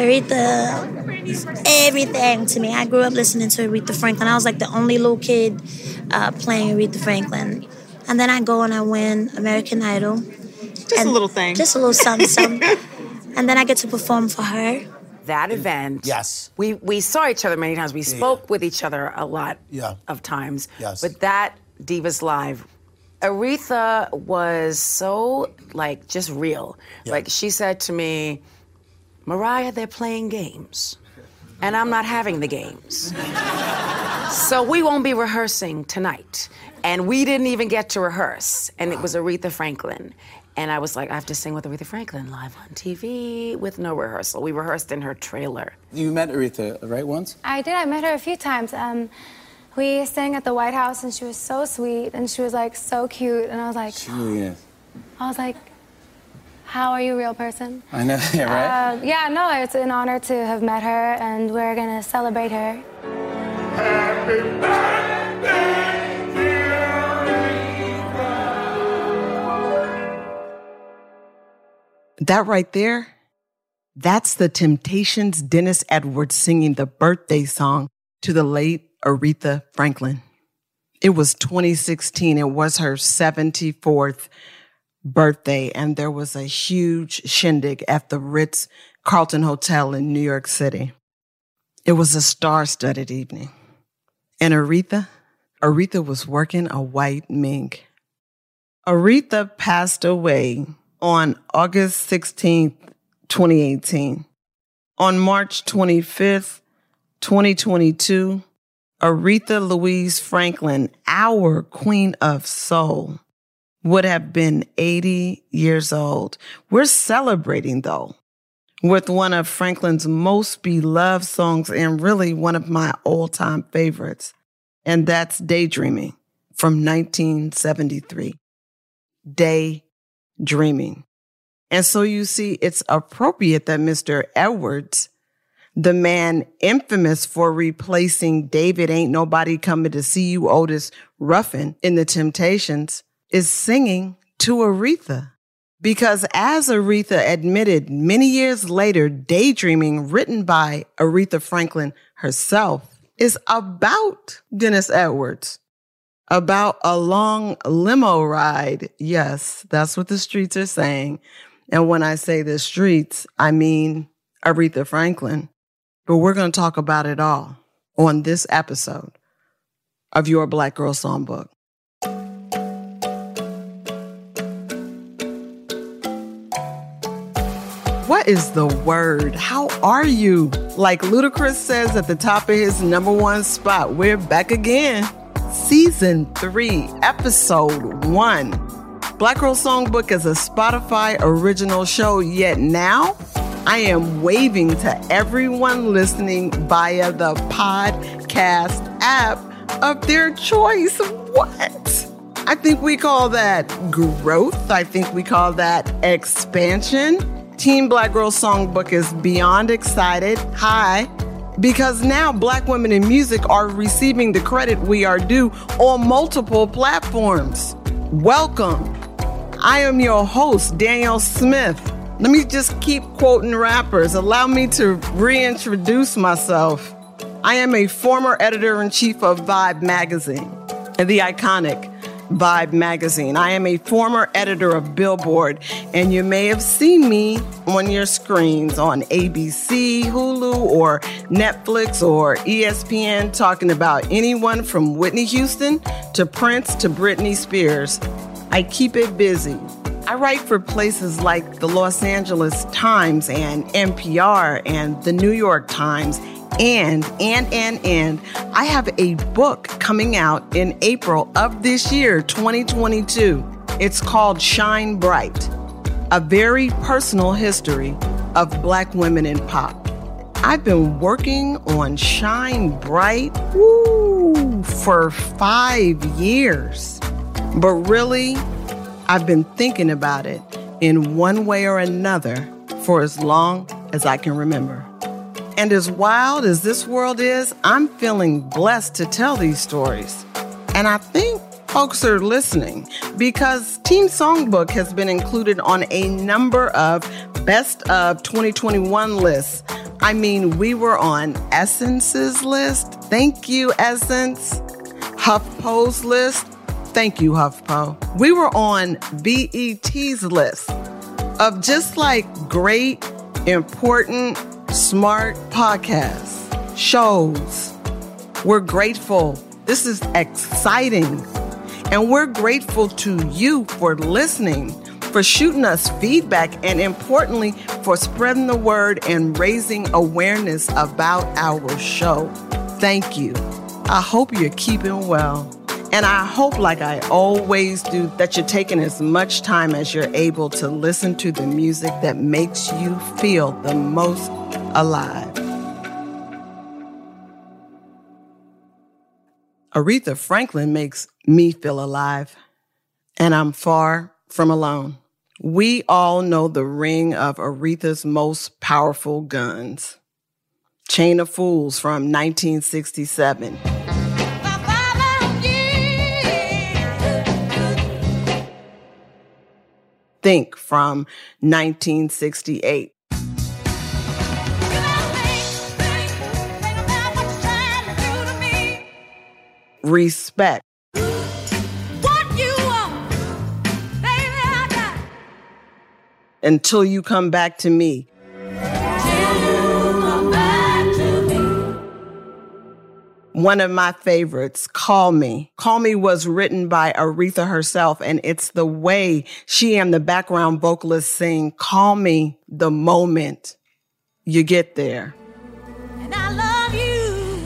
Aretha, everything to me. I grew up listening to Aretha Franklin. I was like the only little kid uh, playing Aretha Franklin. And then I go and I win American Idol. Just And a little thing. Just a little something, something. and then I get to perform for her. That event. Yes. We we saw each other many times. We spoke with each other a lot Yeah. of times. Yes. But that Divas Live, Aretha was so like just real. Yeah. Like she said to me, Mariah, they're playing games. And I'm not having the games. so we won't be rehearsing tonight. And we didn't even get to rehearse. And it was Aretha Franklin. And I was like, I have to sing with Aretha Franklin live on TV with no rehearsal. We rehearsed in her trailer. You met Aretha, right, once? I did. I met her a few times. Um, we sang at the White House, and she was so sweet, and she was like so cute, and I was like, She really is. I was like, how are you, real person? I know, yeah, right? Uh, yeah, no, it's an honor to have met her, and we're gonna celebrate her. That right there, that's the Temptations' Dennis Edwards singing the birthday song to the late Aretha Franklin. It was 2016. It was her 74th birthday, and there was a huge shindig at the Ritz Carlton Hotel in New York City. It was a star studded evening. And Aretha, Aretha was working a white mink. Aretha passed away on August 16th, 2018. On March 25th, 2022, Aretha Louise Franklin, our Queen of Soul, would have been 80 years old. We're celebrating though with one of Franklin's most beloved songs and really one of my all time favorites. And that's Daydreaming from 1973. Daydreaming. And so you see, it's appropriate that Mr. Edwards, the man infamous for replacing David Ain't Nobody Coming to See You, Otis Ruffin in The Temptations, is singing to Aretha. Because as Aretha admitted many years later, Daydreaming, written by Aretha Franklin herself, is about Dennis Edwards, about a long limo ride. Yes, that's what the streets are saying. And when I say the streets, I mean Aretha Franklin. But we're going to talk about it all on this episode of Your Black Girl Songbook. What is the word? How are you? Like Ludacris says at the top of his number one spot, we're back again. Season three, episode one. Black Girl Songbook is a Spotify original show, yet now I am waving to everyone listening via the podcast app of their choice. What? I think we call that growth. I think we call that expansion. Team Black Girl Songbook is beyond excited. Hi. Because now Black women in music are receiving the credit we are due on multiple platforms. Welcome. I am your host, Danyel Smith. Let me just keep quoting rappers. Allow me to reintroduce myself. I am a former editor in chief of Vibe magazine and the iconic Vibe magazine. I am a former editor of Billboard, and you may have seen me on your screens on ABC, Hulu, or Netflix or ESPN talking about anyone from Whitney Houston to Prince to Britney Spears. I keep it busy. I write for places like the Los Angeles Times and NPR and the New York Times and, and, and, and I have a book coming out in April of this year, 2022. It's called Shine Bright, a very personal history of Black women in pop. I've been working on Shine Bright woo, for five years, but really, I've been thinking about it in one way or another for as long as I can remember. And as wild as this world is, I'm feeling blessed to tell these stories. And I think folks are listening because Team Songbook has been included on a number of best of 2021 lists I mean, we were on Essence's list. Thank you, Essence. HuffPo's list. Thank you, HuffPo. We were on BET's list of just like great, important, smart podcasts, shows. We're grateful. This is exciting. And we're grateful to you for listening, for shooting us feedback, and importantly, for spreading the word and raising awareness about our show. Thank you. I hope you're keeping well. And I hope, like I always do, that you're taking as much time as you're able to listen to the music that makes you feel the most alive. Aretha Franklin makes me feel alive, and I'm far from alone. We all know the ring of Aretha's most powerful guns Chain of Fools from 1967. Think from 1968. Respect. Until you come back to me. One of my favorites, Call Me. Call Me was written by Aretha herself, and it's the way she and the background vocalist sing, Call Me the moment you get there. And I love you.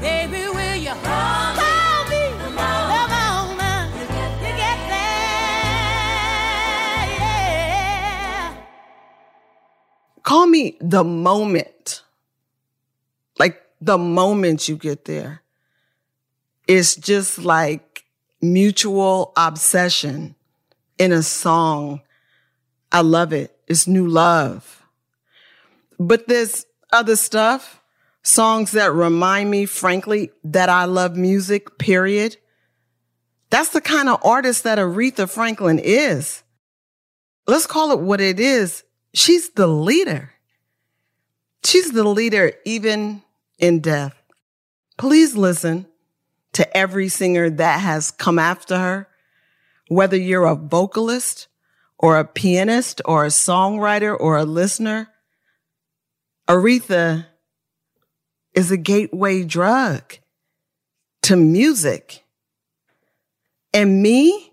Baby, will you call me the moment you get there? call me the moment you get there? Yeah. Call me the moment. You get there. It's just like mutual obsession in a song. I love it. It's new love. But there's other stuff, songs that remind me, frankly, that I love music, period. That's the kind of artist that Aretha Franklin is. Let's call it what it is. She's the leader. She's the leader even in death. Please listen to every singer that has come after her, whether you're a vocalist or a pianist or a songwriter or a listener. Aretha is a gateway drug to music. And me,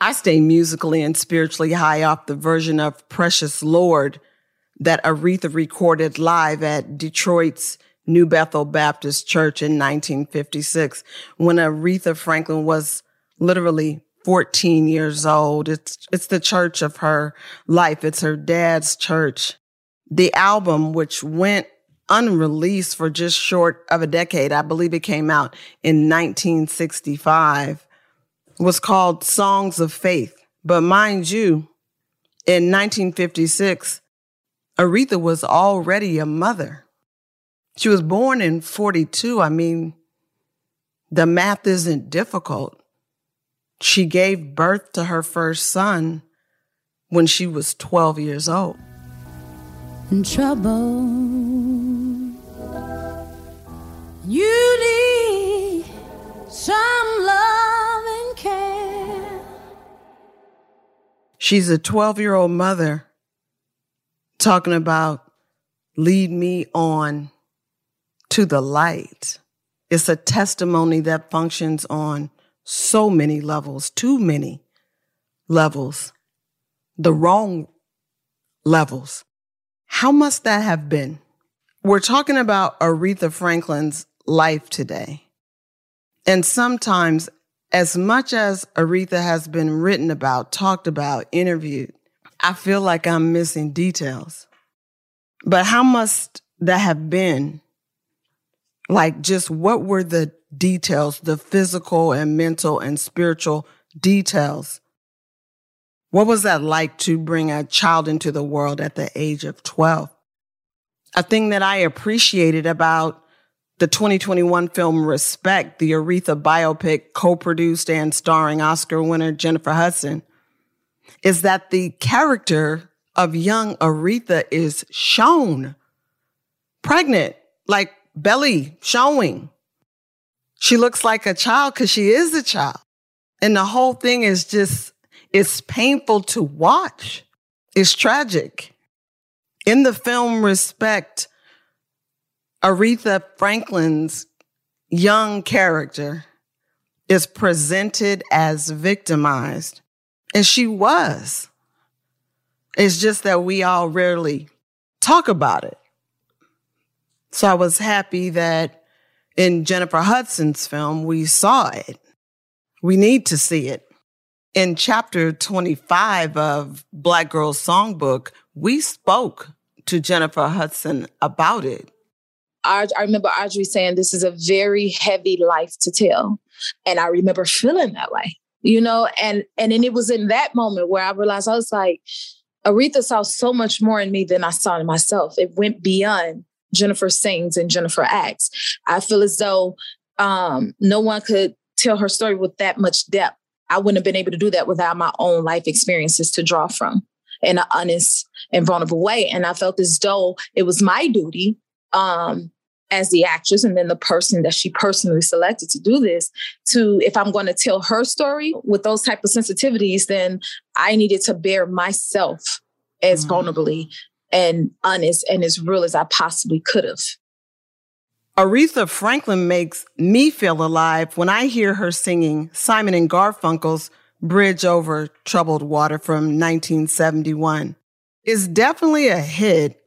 I stay musically and spiritually high off the version of Precious Lord that Aretha recorded live at Detroit's New Bethel Baptist Church in 1956 when Aretha Franklin was literally 14 years old. It's, it's the church of her life. It's her dad's church. The album, which went unreleased for just short of a decade, I believe it came out in 1965, was called Songs of Faith. But mind you, in 1956, Aretha was already a mother. She was born in 42. I mean, the math isn't difficult. She gave birth to her first son when she was 12 years old. In trouble, you need some love and care. She's a 12 year old mother talking about lead me on to the light. It's a testimony that functions on so many levels, too many levels, the wrong levels. How must that have been? We're talking about Aretha Franklin's life today. And sometimes, as much as Aretha has been written about, talked about, interviewed, I feel like I'm missing details. But how must that have been like, just what were the details, the physical and mental and spiritual details? What was that like to bring a child into the world at the age of 12? A thing that I appreciated about the 2021 film Respect, the Aretha biopic co produced and starring Oscar winner Jennifer Hudson, is that the character of young Aretha is shown pregnant, like belly showing. She looks like a child because she is a child. And the whole thing is just, it's painful to watch. It's tragic. In the film Respect, Aretha Franklin's young character is presented as victimized, and she was. It's just that we all rarely talk about it. So I was happy that in Jennifer Hudson's film, we saw it. We need to see it. In chapter 25 of Black Girls Songbook, we spoke to Jennifer Hudson about it. I, remember Audrey saying this is a very heavy life to tell. And I remember feeling that way, you know, and and then it was in that moment where I realized I was like, Aretha saw so much more in me than I saw in myself. It went beyond Jennifer sings and Jennifer acts. I feel as though um, no one could tell her story with that much depth. I wouldn't have been able to do that without my own life experiences to draw from in an honest and vulnerable way. And I felt as though it was my duty um, as the actress and then the person that she personally selected to do this to if i'm going to tell her story with those type of sensitivities then i needed to bear myself as mm-hmm. vulnerably and honest and as real as i possibly could have aretha franklin makes me feel alive when i hear her singing simon and garfunkel's bridge over troubled water from 1971 it's definitely a hit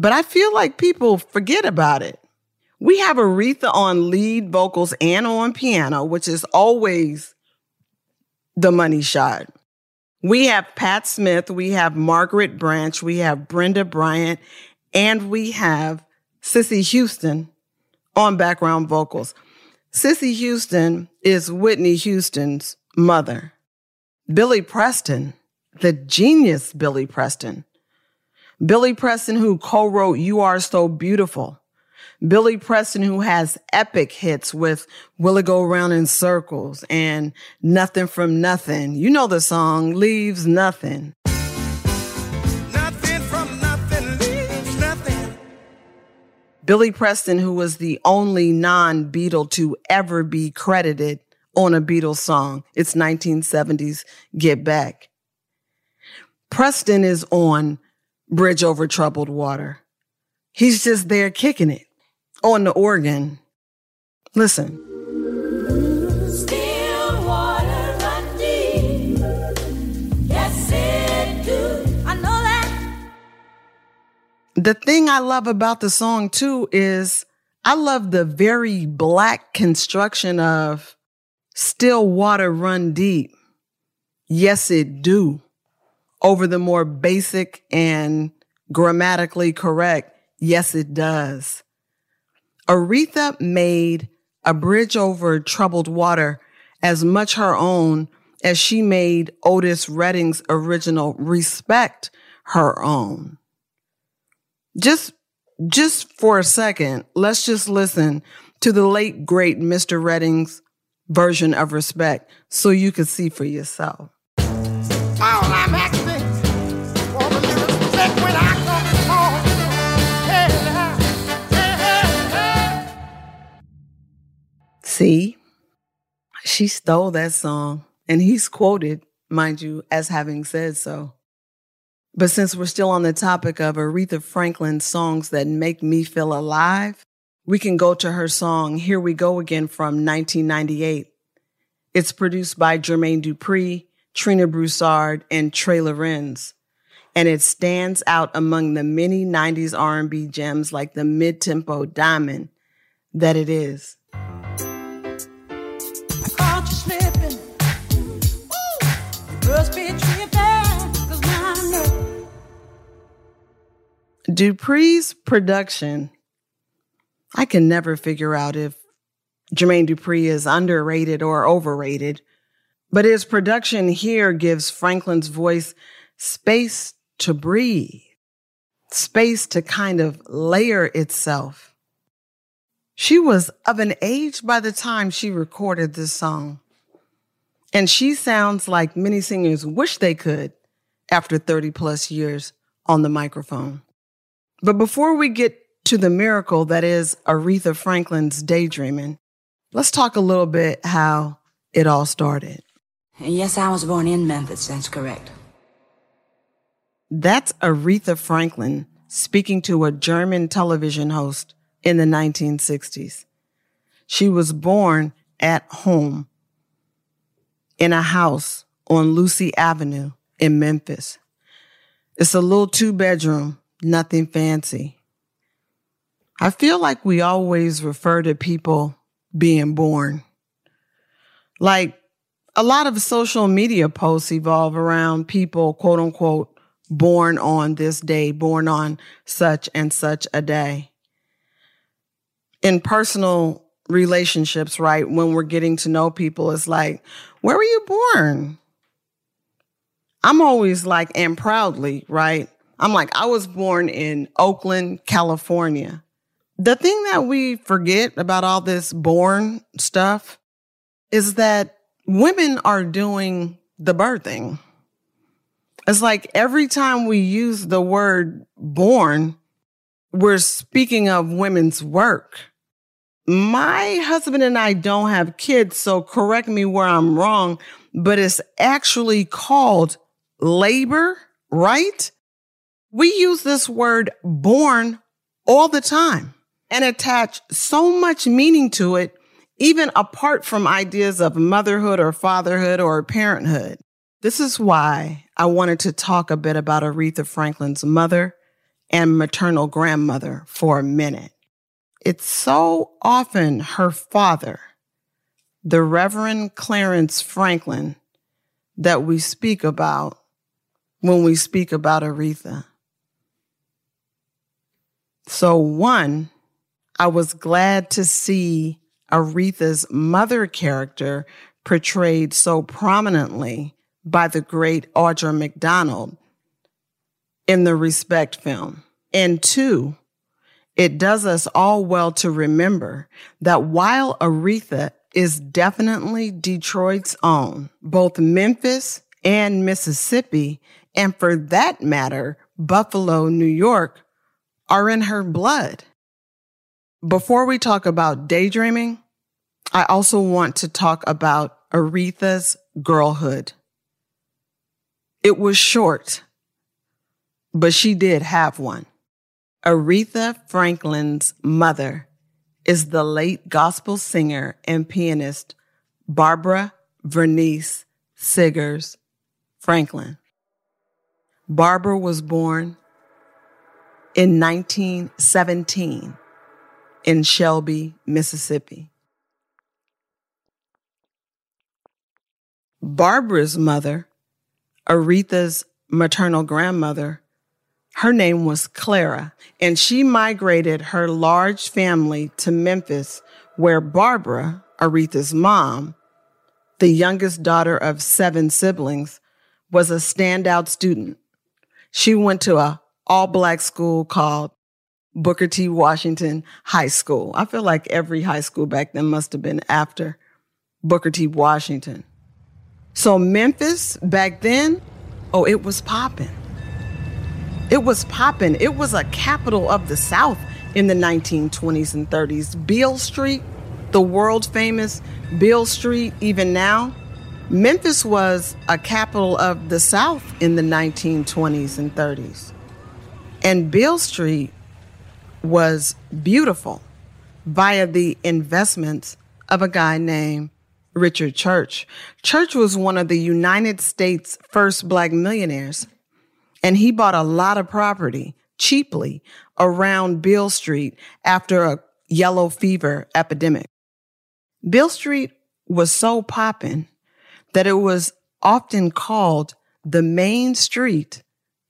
but I feel like people forget about it. We have Aretha on lead vocals and on piano, which is always the money shot. We have Pat Smith, we have Margaret Branch, we have Brenda Bryant, and we have Cissy Houston on background vocals. Cissy Houston is Whitney Houston's mother. Billy Preston, the genius Billy Preston, Billy Preston, who co wrote You Are So Beautiful. Billy Preston, who has epic hits with Will It Go Round in Circles and Nothing from Nothing. You know the song, Leaves Nothing. Nothing from nothing leaves nothing. Billy Preston, who was the only non Beatle to ever be credited on a Beatles song. It's 1970s Get Back. Preston is on Bridge Over Troubled Water. He's just there kicking it on the organ. Listen. The thing I love about the song too is I love the very black construction of still water run deep. Yes, it do over the more basic and grammatically correct, yes, it does. Aretha made A Bridge Over Troubled Water as much her own as she made Otis Redding's original Respect her own. Just, just for a second, let's just listen to the late great Mr. Redding's version of Respect so you can see for yourself. See, she stole that song, and he's quoted, mind you, as having said so. But since we're still on the topic of Aretha Franklin's songs that make me feel alive, we can go to her song Here We Go Again from 1998. It's produced by Jermaine Dupri, Trina Broussard, and Trey Lorenz. And it stands out among the many 90s R&B gems like the mid-tempo diamond that it is. Dupri's production, I can never figure out if Jermaine Dupri is underrated or overrated, but his production here gives Franklin's voice space to breathe, space to kind of layer itself. She was of an age by the time she recorded this song. And she sounds like many singers wish they could after 30 plus years on the microphone. But before we get to the miracle that is Aretha Franklin's daydreaming, let's talk a little bit how it all started. Yes, I was born in Memphis. That's correct. That's Aretha Franklin speaking to a German television host in the 1960s. She was born at home in a house on Lucy Avenue in Memphis. It's a little two bedroom, nothing fancy. I feel like we always refer to people being born. Like a lot of social media posts evolve around people, quote unquote, born on this day, born on such and such a day. In personal relationships, right, when we're getting to know people, it's like, where were you born? I'm always like, and proudly, right? I'm like, I was born in Oakland, California. The thing that we forget about all this born stuff is that women are doing the birthing. It's like every time we use the word born, we're speaking of women's work. My husband and I don't have kids, so correct me where I'm wrong, but it's actually called labor, right? We use this word born all the time and attach so much meaning to it, even apart from ideas of motherhood or fatherhood or parenthood. This is why I wanted to talk a bit about Aretha Franklin's mother and maternal grandmother for a minute. It's so often her father, the Reverend Clarence Franklin, that we speak about when we speak about Aretha. So, one, I was glad to see Aretha's mother character portrayed so prominently by the great Audra McDonald in the Respect film. And two, it does us all well to remember that while Aretha is definitely Detroit's own, both Memphis and Mississippi, and for that matter, Buffalo, New York, are in her blood. Before we talk about daydreaming, I also want to talk about Aretha's girlhood. It was short, but she did have one. Aretha Franklin's mother is the late gospel singer and pianist Barbara Vernice Siggers Franklin. Barbara was born in 1917 in Shelby, Mississippi. Barbara's mother, Aretha's maternal grandmother, her name was Clara, and she migrated her large family to Memphis, where Barbara, Aretha's mom, the youngest daughter of seven siblings, was a standout student. She went to a all black school called Booker T. Washington High School. I feel like every high school back then must have been after Booker T. Washington. So Memphis back then, oh, it was popping. It was popping. It was a capital of the South in the 1920s and 30s. Beale Street, the world famous Beale Street, even now, Memphis was a capital of the South in the 1920s and 30s. And Beale Street was beautiful via the investments of a guy named Richard Church. Church was one of the United States' first black millionaires, and he bought a lot of property cheaply around Beale Street after a yellow fever epidemic. Beale Street was so poppin' that it was often called the main street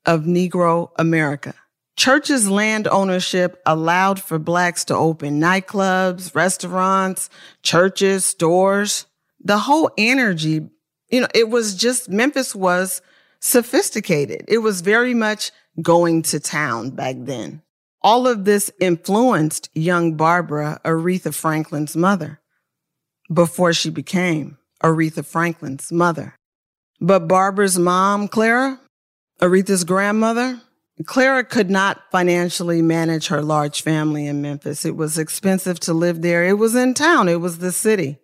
of Negro America. Church's land ownership allowed for blacks to open nightclubs, restaurants, churches, stores. The whole energy, you know, it was just Memphis was sophisticated. It was very much going to town back then. All of this influenced young Barbara, Aretha Franklin's mother, before she became Aretha Franklin's mother. But Barbara's mom, Clara, Aretha's grandmother, Clara could not financially manage her large family in Memphis. It was expensive to live there. It was in town. It was the city.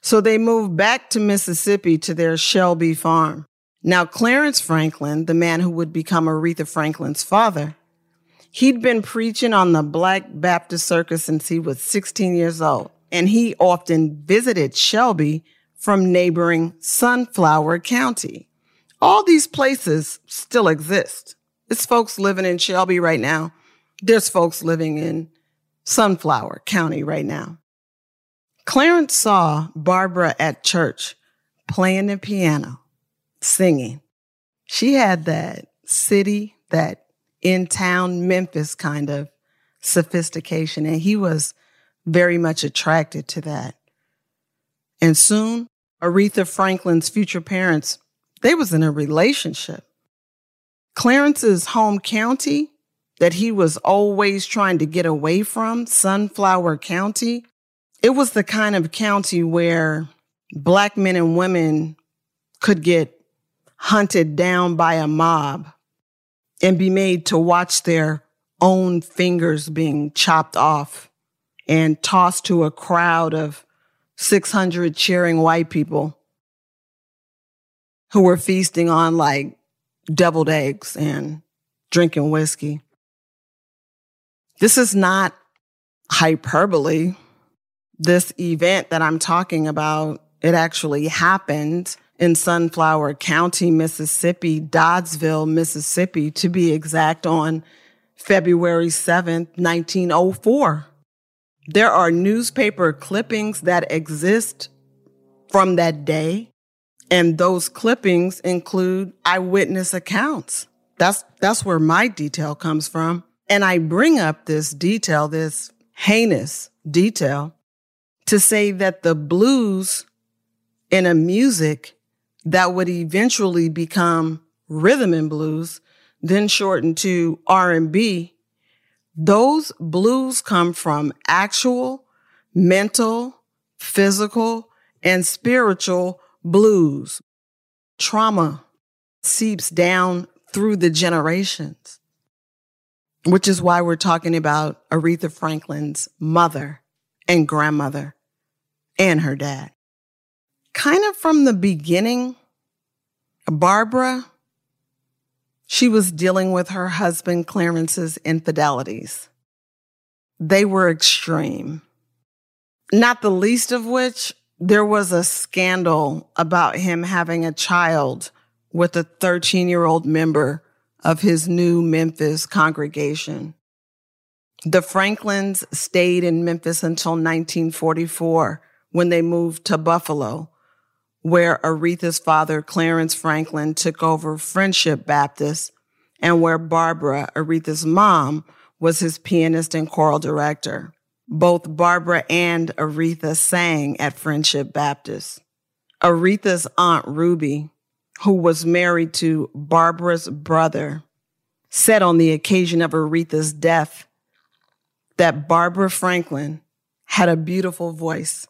So they moved back to Mississippi to their Shelby farm. Now, Clarence Franklin, the man who would become Aretha Franklin's father, he'd been preaching on the Black Baptist Circus since he was 16 years old. And he often visited Shelby from neighboring Sunflower County. All these places still exist. It's folks living in Shelby right now. There's folks living in Sunflower County right now. Clarence saw Barbara at church playing the piano, singing. She had that city, that in town Memphis kind of sophistication, and he was very much attracted to that. And soon, Aretha Franklin's future parents, they was in a relationship. Clarence's home county that he was always trying to get away from, Sunflower County, it was the kind of county where black men and women could get hunted down by a mob and be made to watch their own fingers being chopped off and tossed to a crowd of 600 cheering white people who were feasting on like deviled eggs and drinking whiskey. This is not hyperbole. This event that I'm talking about, it actually happened in Sunflower County, Mississippi, Doddsville, Mississippi, to be exact, on February 7th, 1904. There are newspaper clippings that exist from that day and those clippings include eyewitness accounts. That's, that's where my detail comes from. And I bring up this detail, this heinous detail to say that the blues in a music that would eventually become rhythm and blues, then shortened to R&B, those blues come from actual mental, physical, and spiritual blues, trauma seeps down through the generations, which is why we're talking about Aretha Franklin's mother and grandmother and her dad. Kind of from the beginning, Barbara, she was dealing with her husband Clarence's infidelities. They were extreme, not the least of which there was a scandal about him having a child with a 13 year old member of his new Memphis congregation. The Franklins stayed in Memphis until 1944 when they moved to Buffalo, where Aretha's father, Clarence Franklin, took over Friendship Baptist and where Barbara, Aretha's mom, was his pianist and choral director. Both Barbara and Aretha sang at Friendship Baptist. Aretha's aunt Ruby, who was married to Barbara's brother, said on the occasion of Aretha's death that Barbara Franklin had a beautiful voice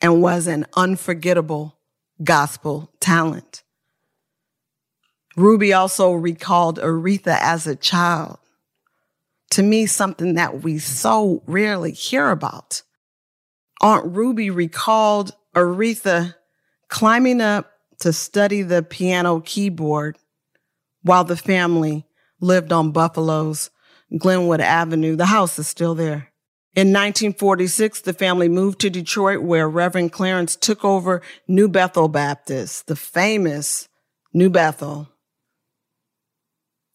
and was an unforgettable gospel talent. Ruby also recalled Aretha as a child to me something that we so rarely hear about. Aunt Ruby recalled Aretha climbing up to study the piano keyboard while the family lived on Buffalo's Glenwood Avenue. The house is still there. In 1946, the family moved to Detroit where Reverend Clarence took over New Bethel Baptist, the famous New Bethel.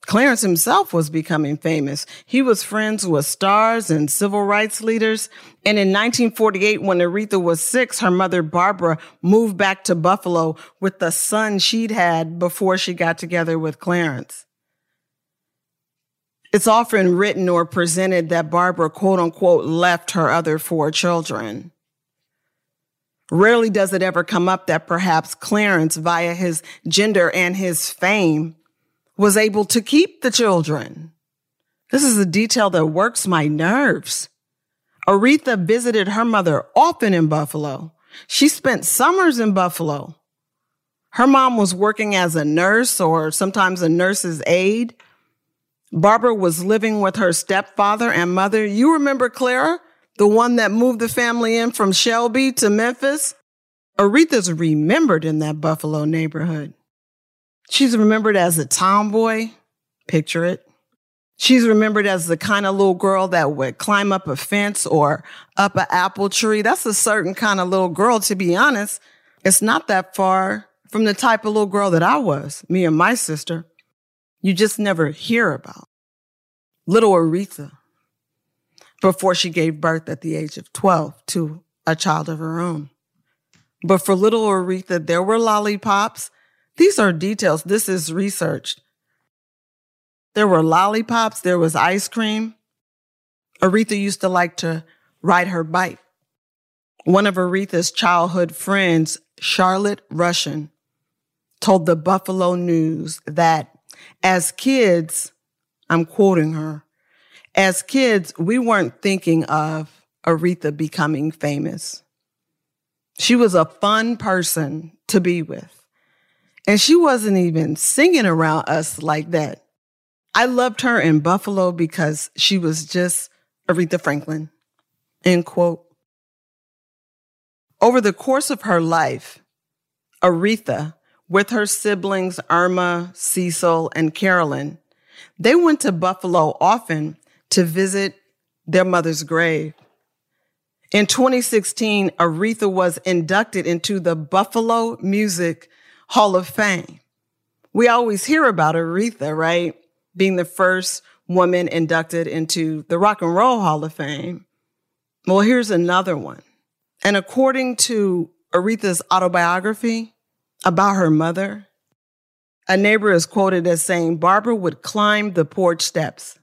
Clarence himself was becoming famous. He was friends with stars and civil rights leaders. And in 1948, when Aretha was six, her mother, Barbara, moved back to Buffalo with the son she'd had before she got together with Clarence. It's often written or presented that Barbara, quote unquote, left her other four children. Rarely does it ever come up that perhaps Clarence, via his gender and his fame, was able to keep the children. This is a detail that works my nerves. Aretha visited her mother often in Buffalo. She spent summers in Buffalo. Her mom was working as a nurse or sometimes a nurse's aide. Barbara was living with her stepfather and mother. You remember Clara, the one that moved the family in from Shelby to Memphis? Aretha's remembered in that Buffalo neighborhood. She's remembered as a tomboy. Picture it. She's remembered as the kind of little girl that would climb up a fence or up an apple tree. That's a certain kind of little girl, to be honest. It's not that far from the type of little girl that I was, me and my sister. You just never hear about. Little Aretha, before she gave birth at the age of 12 to a child of her own. But for little Aretha, there were lollipops. These are details. This is researched. There were lollipops, there was ice cream. Aretha used to like to ride her bike. One of Aretha's childhood friends, Charlotte Russian, told the Buffalo News that as kids, I'm quoting her, as kids, we weren't thinking of Aretha becoming famous. She was a fun person to be with. And she wasn't even singing around us like that. I loved her in Buffalo because she was just Aretha Franklin. End quote. Over the course of her life, Aretha, with her siblings Irma, Cecil, and Carolyn, they went to Buffalo often to visit their mother's grave. In 2016, Aretha was inducted into the Buffalo Music Hall of Fame. We always hear about Aretha, right? being the first woman inducted into the Rock and Roll Hall of Fame. Well, here's another one. And according to Aretha's autobiography about her mother, a neighbor is quoted as saying Barbara would climb the porch steps,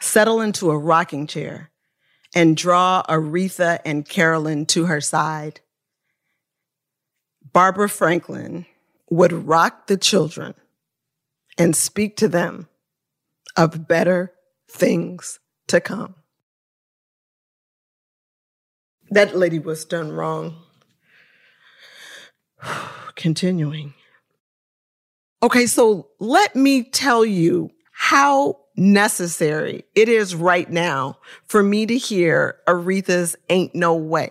settle into a rocking chair, and draw Aretha and Carolyn to her side. Barbara Franklin would rock the children and speak to them of better things to come. That lady was done wrong. Continuing. Okay, so let me tell you how necessary it is right now for me to hear Aretha's Ain't No Way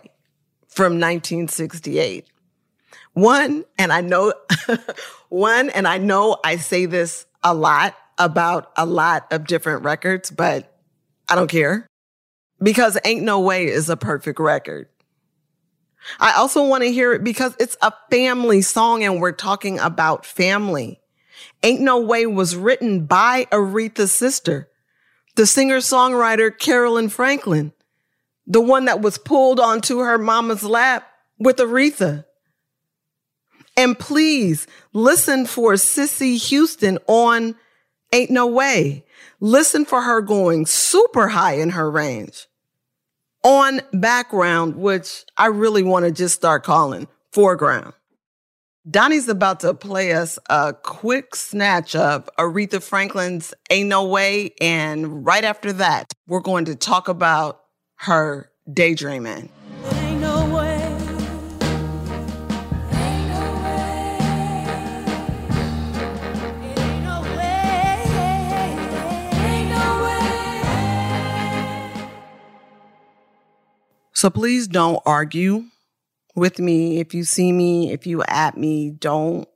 from 1968. One, and I know, one, and I know I say this a lot about a lot of different records, but I don't care because Ain't No Way is a perfect record. I also want to hear it because it's a family song and we're talking about family. Ain't No Way was written by Aretha's sister, the singer songwriter Carolyn Franklin, the one that was pulled onto her mama's lap with Aretha. And please listen for Cissy Houston on Ain't No Way. Listen for her going super high in her range. On background, which I really want to just start calling foreground. Donnie's about to play us a quick snatch of Aretha Franklin's Ain't No Way. And right after that, we're going to talk about her daydreaming. So please don't argue with me. If you see me, if you at me, don't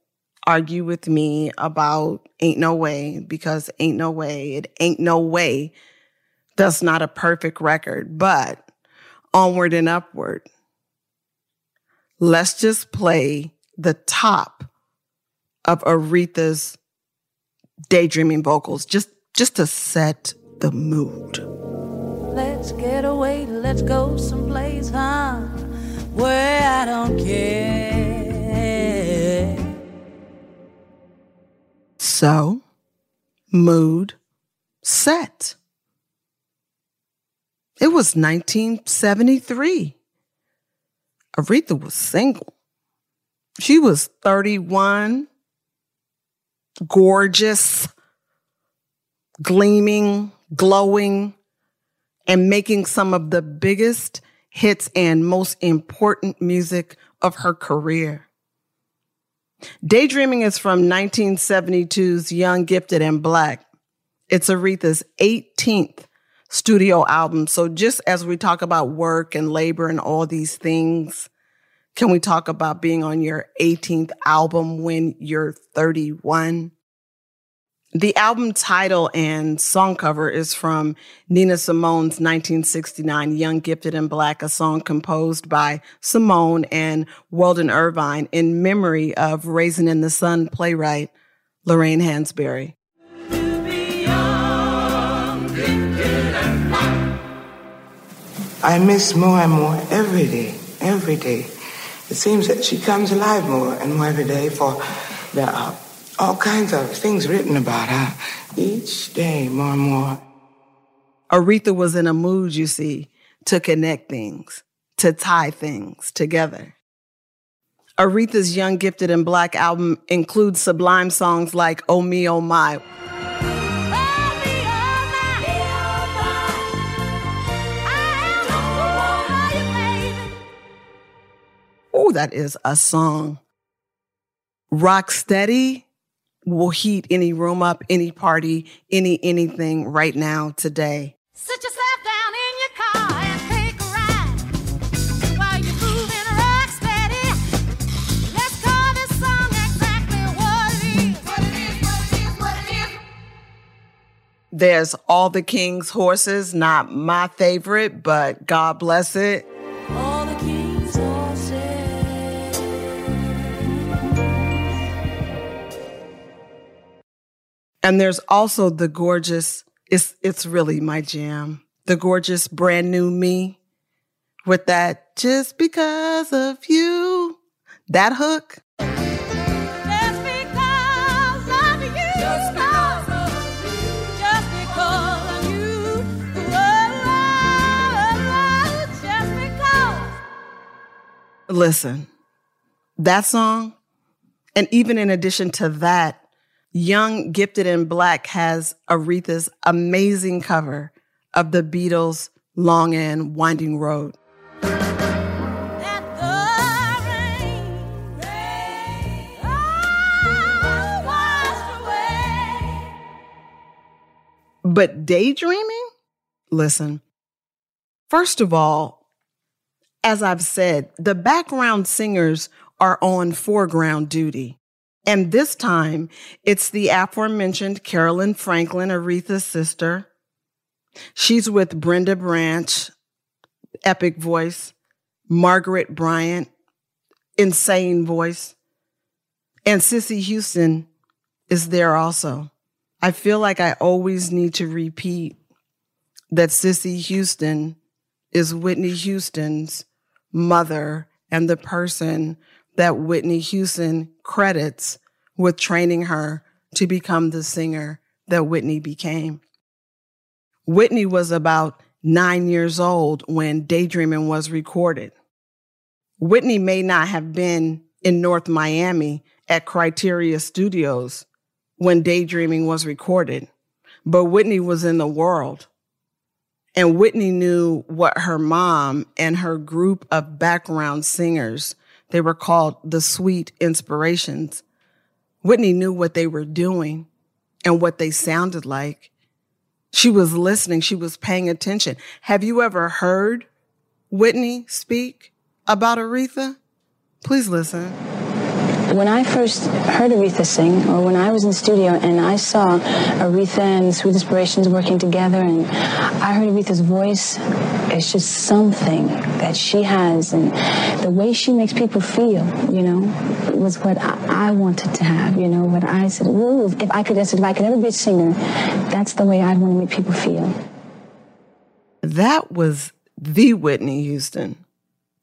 argue with me about ain't no way because ain't no way. It ain't no way. That's not a perfect record, but onward and upward. Let's just play the top of Aretha's daydreaming vocals just just to set the mood. Let's get away, let's go someplace, huh? Where I don't care. So, mood set. It was 1973. Aretha was single. She was 31, gorgeous, gleaming, glowing, and making some of the biggest hits and most important music of her career. Daydreaming is from 1972's Young, Gifted, and Black. It's Aretha's 18th studio album. So just as we talk about work and labor and all these things, can we talk about being on your 18th album when you're 31? The album title and song cover is from Nina Simone's 1969 Young, Gifted, and Black, a song composed by Simone and Weldon Irvine in memory of Raisin in the Sun playwright Lorraine Hansberry. I miss more and more every day, every day. It seems that she comes alive more and more every day for there are all kinds of things written about her each day more and more. Aretha was in a mood, you see, to connect things, to tie things together. Aretha's Young, Gifted, and Black album includes sublime songs like Oh Me, Oh My, Oh, that is a song. Rock Steady will heat any room up, any party, any anything right now today. Sit yourself down in your car and take a ride while you're moving rock steady. Let's call this song exactly what it is. What it is, what it is, what it is. There's All the King's Horses, not my favorite, but God bless it. And there's also the gorgeous, it's, it's really my jam. The gorgeous brand new me with that just because of you. That hook. Just because of you. Just because of you. Just because of you. Whoa, whoa, whoa, just because. Listen, that song, and even in addition to that, Young, Gifted, and Black has Aretha's amazing cover of the Beatles' Long and Winding Road. That the rain, rain, oh. But daydreaming? Listen, first of all, as I've said, the background singers are on foreground duty. And this time, it's the aforementioned Carolyn Franklin, Aretha's sister. She's with Brenda Branch, epic voice, Margaret Bryant, insane voice, and Cissy Houston is there also. I feel like I always need to repeat that Cissy Houston is Whitney Houston's mother and the person that Whitney Houston credits with training her to become the singer that Whitney became. Whitney was about nine years old when Daydreaming was recorded. Whitney may not have been in North Miami at Criteria Studios when Daydreaming was recorded, but Whitney was in the world. And Whitney knew what her mom and her group of background singers, they were called the Sweet Inspirations. Whitney knew what they were doing and what they sounded like. She was listening, she was paying attention. Have you ever heard Whitney speak about Aretha? Please listen. When I first heard Aretha sing, or when I was in the studio and I saw Aretha and Sweet Inspirations working together, and I heard Aretha's voice, it's just something that she has, and the way she makes people feel, you know, was what I, wanted to have, you know, what I said, Ooh, if I could, if I could ever be a singer, that's the way I'd want to make people feel. That was the Whitney Houston,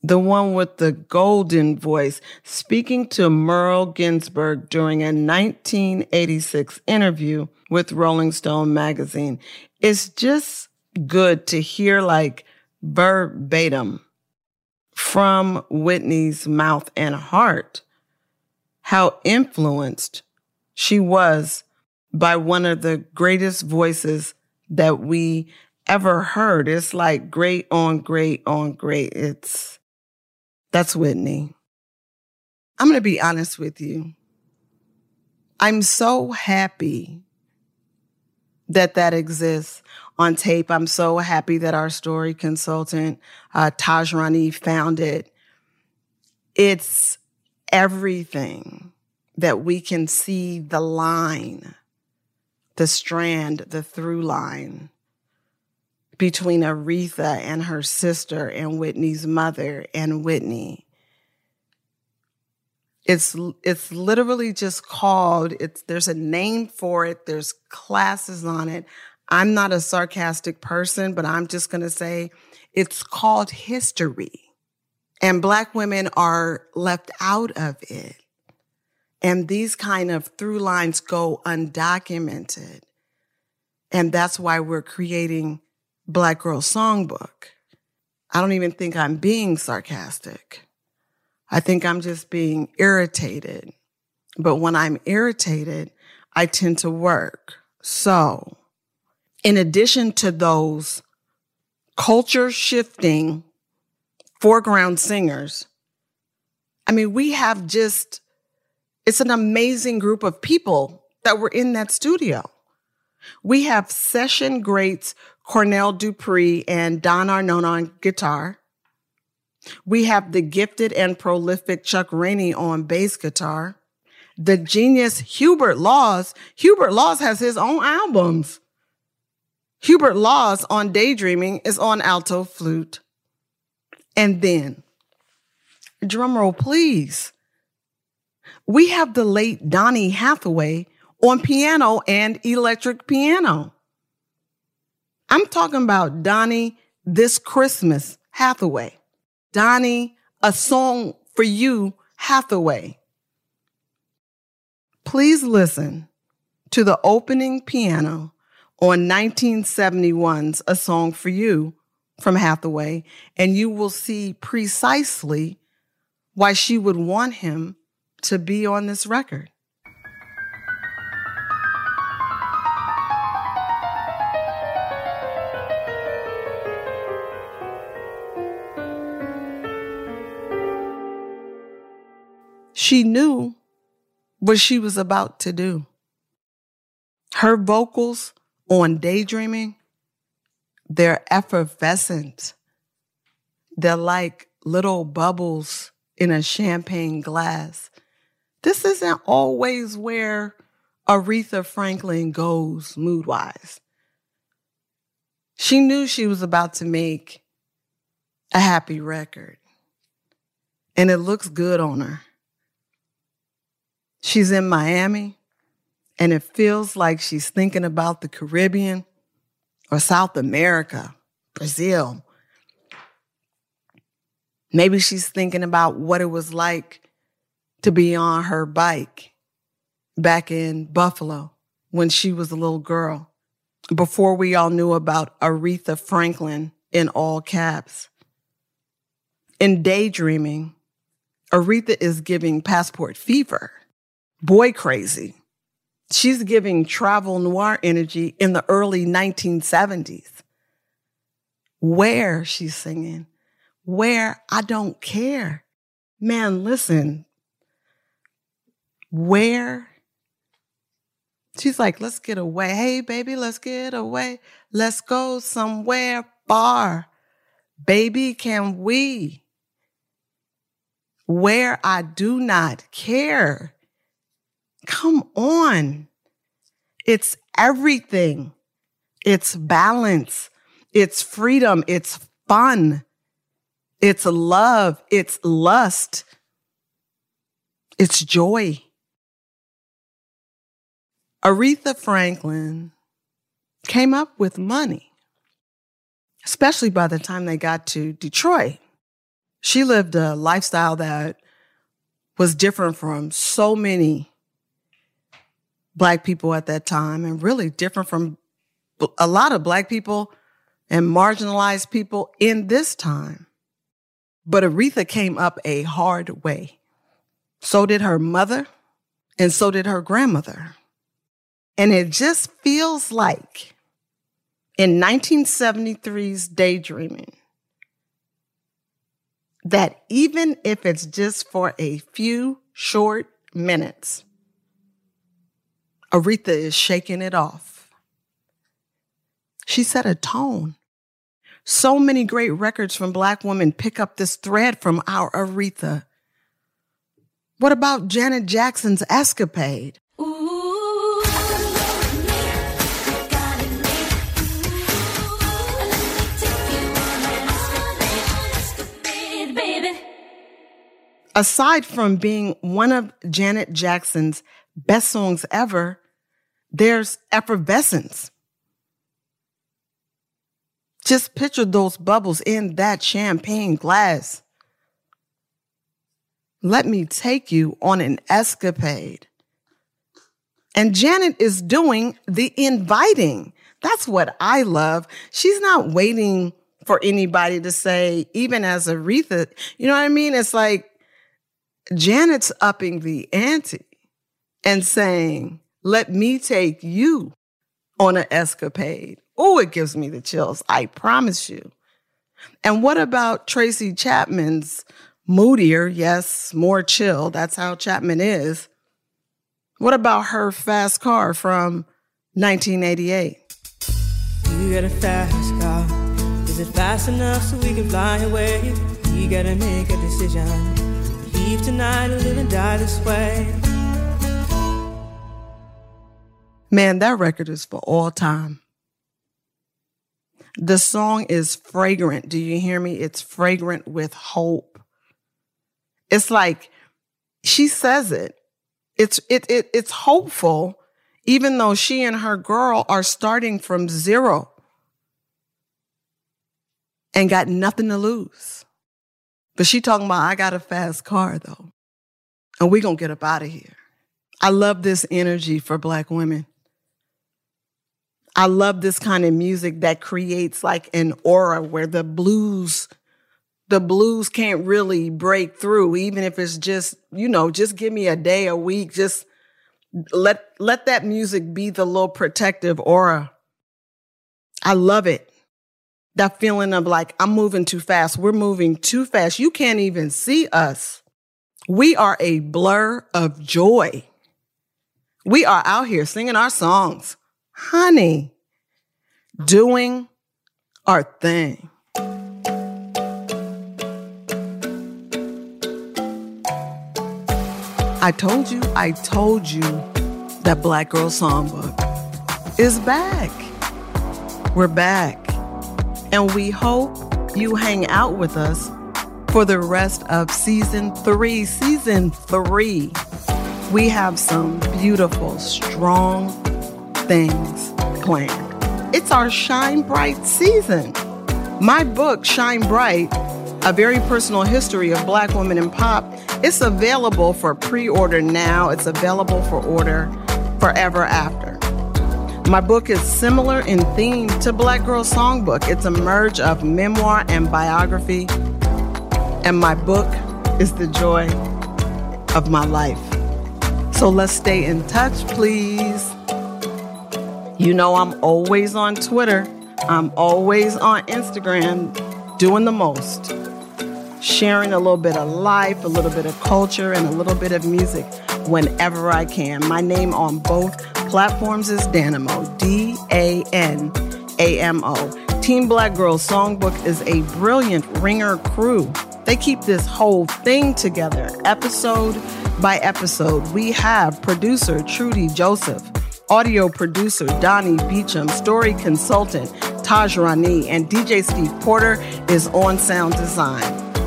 the one with the golden voice, speaking to Merle Ginsberg during a 1986 interview with Rolling Stone magazine. It's just good to hear like verbatim from Whitney's mouth and heart how influenced she was by one of the greatest voices that we ever heard. It's like great on great on great. It's that's Whitney. I'm going to be honest with you. I'm so happy that that exists on tape. I'm so happy that our story consultant, uh, Taj Rani, found it. It's everything that we can see the line, the strand, the through line between Aretha and her sister and Whitney's mother and Whitney. It's it's literally just called it's there's a name for it, there's classes on it. I'm not a sarcastic person, but I'm just going to say it's called history. And black women are left out of it. And these kind of through lines go undocumented. And that's why we're creating Black Girl Songbook. I don't even think I'm being sarcastic. I think I'm just being irritated. But when I'm irritated, I tend to work. So, in addition to those culture shifting foreground singers, I mean, we have just, it's an amazing group of people that were in that studio. We have session greats Cornell Dupree and Don Arnone on guitar. We have the gifted and prolific Chuck Rainey on bass guitar. The genius Hubert Laws. Hubert Laws has his own albums. Hubert Laws on Daydreaming is on alto flute. And then, drumroll please, we have the late Donny Hathaway on piano and electric piano. I'm talking about Donny This Christmas Hathaway. Donny, a song for you, Hathaway. Please listen to the opening piano on 1971's A Song for You from Hathaway, and you will see precisely why she would want him to be on this record. She knew what she was about to do. Her vocals on Daydreaming, they're effervescent. They're like little bubbles in a champagne glass. This isn't always where Aretha Franklin goes mood wise. She knew she was about to make a happy record, and it looks good on her. She's in Miami, and it feels like she's thinking about the Caribbean or South America, Brazil. Maybe she's thinking about what it was like to be on her bike back in Buffalo when she was a little girl, before we all knew about Aretha Franklin in all caps. In daydreaming, Aretha is giving passport fever, boy crazy. She's giving travel noir energy in the early 1970s. Where, she's singing, where I don't care. Man, listen, where she's like, let's get away. Hey, baby, let's get away. Let's go somewhere far. Baby, can we? Where I do not care. Come on. It's everything. It's balance. It's freedom. It's fun. It's love. It's lust. It's joy. Aretha Franklin came up with money, especially by the time they got to Detroit. She lived a lifestyle that was different from so many black people at that time and really different from a lot of black people and marginalized people in this time. But Aretha came up a hard way. So did her mother, and so did her grandmother. And it just feels like in 1973's Daydreaming that even if it's just for a few short minutes, Aretha is shaking it off. She set a tone. So many great records from Black women pick up this thread from our Aretha. What about Janet Jackson's Escapade? Aside from being one of Janet Jackson's best songs ever, there's Effervescence. Just picture those bubbles in that champagne glass. Let me take you on an escapade. And Janet is doing the inviting. That's what I love. She's not waiting for anybody to say, even as Aretha, you know what I mean? It's like Janet's upping the ante and saying, let me take you on an escapade. Oh, it gives me the chills. I promise you. And what about Tracy Chapman's moodier, yes, more chill? That's how Chapman is. What about her fast car from 1988? You got a fast car. Is it fast enough so we can fly away? You gotta make a decision. Leave tonight or live and die this way. Man, that record is for all time. The song is fragrant. Do you hear me? It's fragrant with hope. It's like she says it. It's it, it it's hopeful, even though she and her girl are starting from zero and got nothing to lose. But she talking about I got a fast car though. And we gonna get up out of here. I love this energy for black women. I love this kind of music that creates like an aura where the blues, the blues can't really break through, even if it's just, you know, just give me a day, a week, just let let that music be the little protective aura. I love it. That feeling of like, I'm moving too fast. We're moving too fast. You can't even see us. We are a blur of joy. We are out here singing our songs honey, doing our thing. I told you, I told you that Black Girl Songbook is back. We're back. And we hope you hang out with us for the rest of season three. Season three, we have some beautiful, strong things planned. It's our Shine Bright season. My book, Shine Bright, a very personal history of black women in pop, it's available for pre-order now. It's available for order forever after. My book is similar in theme to Black Girl Songbook. It's a merge of memoir and biography. And my book is the joy of my life. So let's stay in touch, please. You know, I'm always on Twitter, I'm always on Instagram, doing the most, sharing a little bit of life, a little bit of culture, and a little bit of music whenever I can. My name on both platforms is Danamo, D A N A M O. Team Black Girls Songbook is a brilliant ringer crew. They keep this whole thing together, episode by episode. We have producer Trudy Joseph, audio producer Donnie Beacham, story consultant Taj Rani, and DJ Steve Porter is on sound design.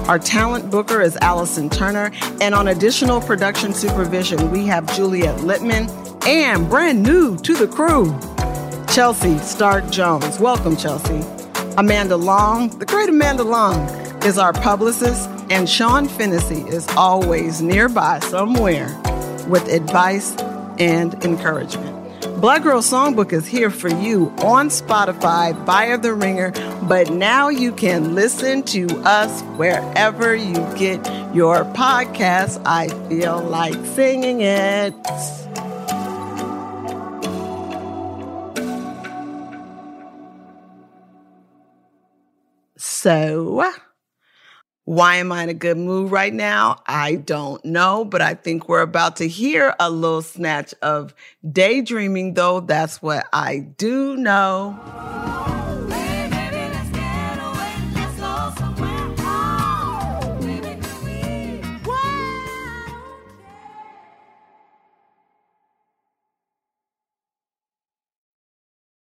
Our talent booker is Allyson Turner, and on additional production supervision, we have Juliet Litman and brand new to the crew, Chelsea Stark Jones. Welcome, Chelsea. Amanda Long, the great Amanda Long, is our publicist, and Sean Fennessey is always nearby somewhere with advice and encouragement. Black Girl Songbook is here for you on Spotify via The Ringer, but now you can listen to us wherever you get your podcasts. I feel like singing it. So, Why am I in a good mood right now? I don't know, but I think we're about to hear a little snatch of daydreaming, though. That's what I do know.